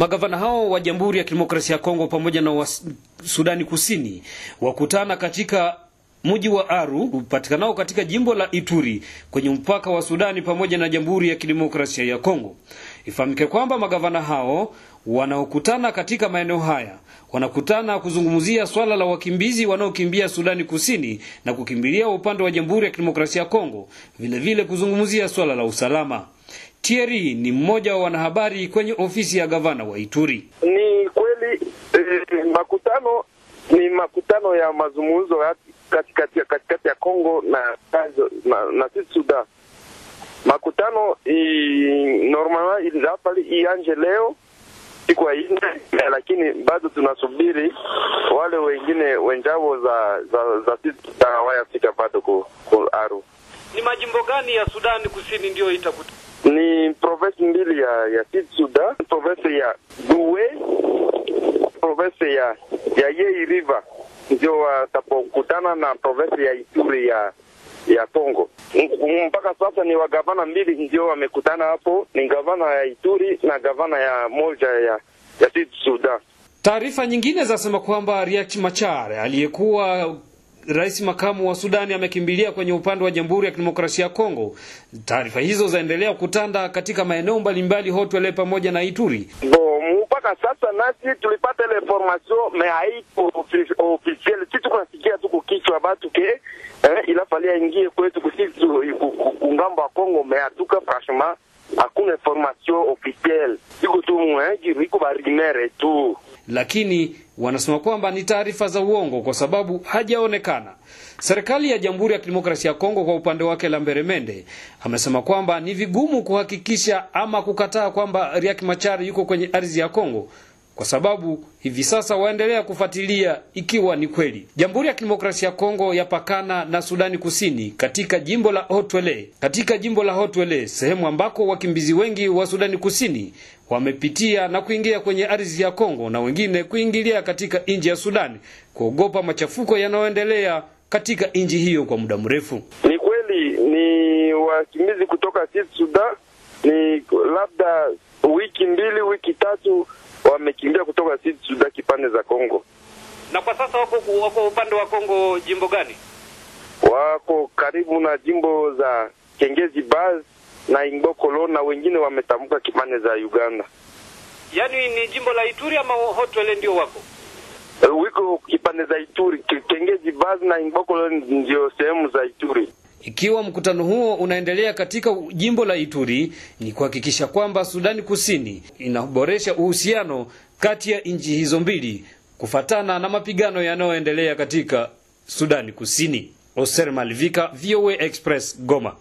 Magavana hao wa Jamhuri ya Kidemokrasia ya Kongo pamoja na wa Sudani Kusini wakutana katika mji wa Aru upatikanao katika jimbo la Ituri kwenye mpaka wa Sudani pamoja na Jamhuri ya Kidemokrasia ya Kongo. Ifahamike kwamba magavana hao wanaokutana katika maeneo haya wanakutana kuzungumzia swala la wakimbizi wanaokimbia Sudani Kusini na kukimbilia upande wa Jamhuri ya Kidemokrasia ya Kongo, vile vile kuzungumzia swala la usalama. Thierry ni mmoja wa wanahabari kwenye ofisi ya gavana wa Ituri. Ni kweli eh, makutano ni makutano ya mazungumzo katikati katikati ya Kongo na na, na Sud Sudan. Makutano normalement ilizapali ianje leo siku ya nne, lakini bado tunasubiri wale wengine wenjao za za za Sud Sudan hawayafika bado ku, ku Aru. Ni majimbo gani ya Sudani Kusini ndio itakuta? Ni province mbili ya ya Sud Sudan, province ya Duwe, province ya ya Yei River ndio watapokutana na province ya Ituri ya ya Kongo. Mpaka sasa ni wagavana mbili ndio wamekutana hapo, ni gavana ya Ituri na gavana ya moja ya ya Sud Sudan. Taarifa nyingine zasema kwamba Riek Machar aliyekuwa rais makamu wa Sudani amekimbilia kwenye upande wa Jamhuri ya Kidemokrasia ya Kongo. Taarifa hizo zaendelea kutanda katika maeneo mbalimbali Hotwele pamoja na Ituri. Mpaka sasa nasi tulipata ile information me haiko officiel, si tukunasikia tu kukichwa batu ke eh, ilafalia ingie kwetu kusitu kungambo wa Kongo me atuka franchement hakuna information officiel, iko tu eh, iko barimere tu lakini wanasema kwamba ni taarifa za uongo kwa sababu hajaonekana. Serikali ya Jamhuri ya Kidemokrasia ya Kongo kwa upande wake Lambere Mende amesema kwamba ni vigumu kuhakikisha ama kukataa kwamba Riek Machar yuko kwenye ardhi ya Kongo kwa sababu hivi sasa waendelea kufuatilia ikiwa ni kweli. Jamhuri ya Kidemokrasia ya Kongo yapakana na Sudani Kusini katika jimbo la Hotwele, katika jimbo la Hotwele, sehemu ambako wakimbizi wengi wa Sudani Kusini wamepitia na kuingia kwenye ardhi ya Kongo na wengine kuingilia katika nchi ya Sudani kuogopa machafuko yanayoendelea katika nchi hiyo kwa muda mrefu. Ni kweli ni wakimbizi kutoka Sud Sudan, ni labda wiki mbili wiki tatu wamekimbia kutoka Sud Sudan kipande za Kongo. Na kwa sasa wako wako upande wa Kongo jimbo gani? Wako karibu na jimbo za Kengezi Baz na Ingokolo na wengine wametamka kipande za Uganda. Yaani ni jimbo la Ituri ama Hotwele ndio wako? Wiko kipande za Ituri, Kengezi Baz na Ingokolo ndio sehemu za Ituri. Ikiwa mkutano huo unaendelea katika jimbo la Ituri, ni kuhakikisha kwamba Sudani Kusini inaboresha uhusiano kati ya nchi hizo mbili kufatana na mapigano yanayoendelea katika Sudani Kusini. Oser Malvika, VOA Express, Goma.